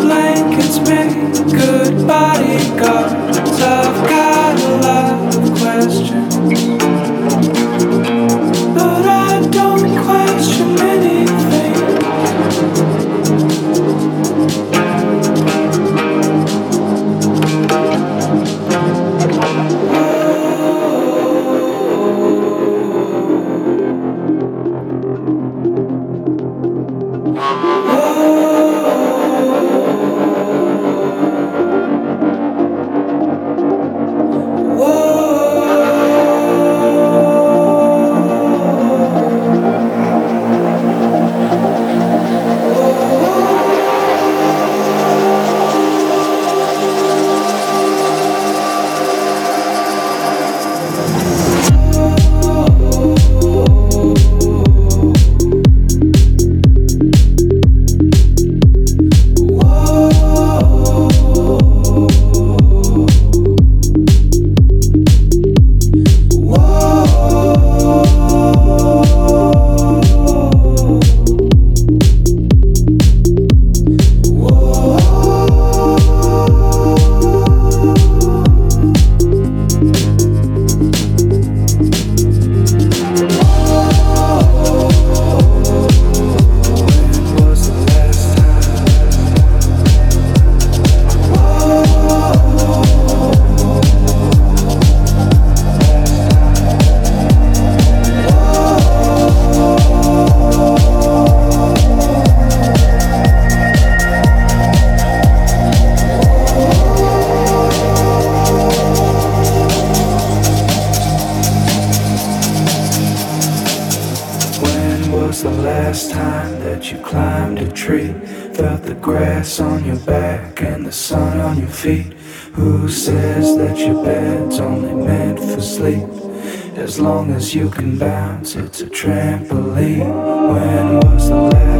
Blankets make good bodyguards. was the last time that you climbed a tree? Felt the grass on your back and the sun on your feet. Who says that your bed's only meant for sleep? As long as you can bounce, it's a trampoline. When was the last?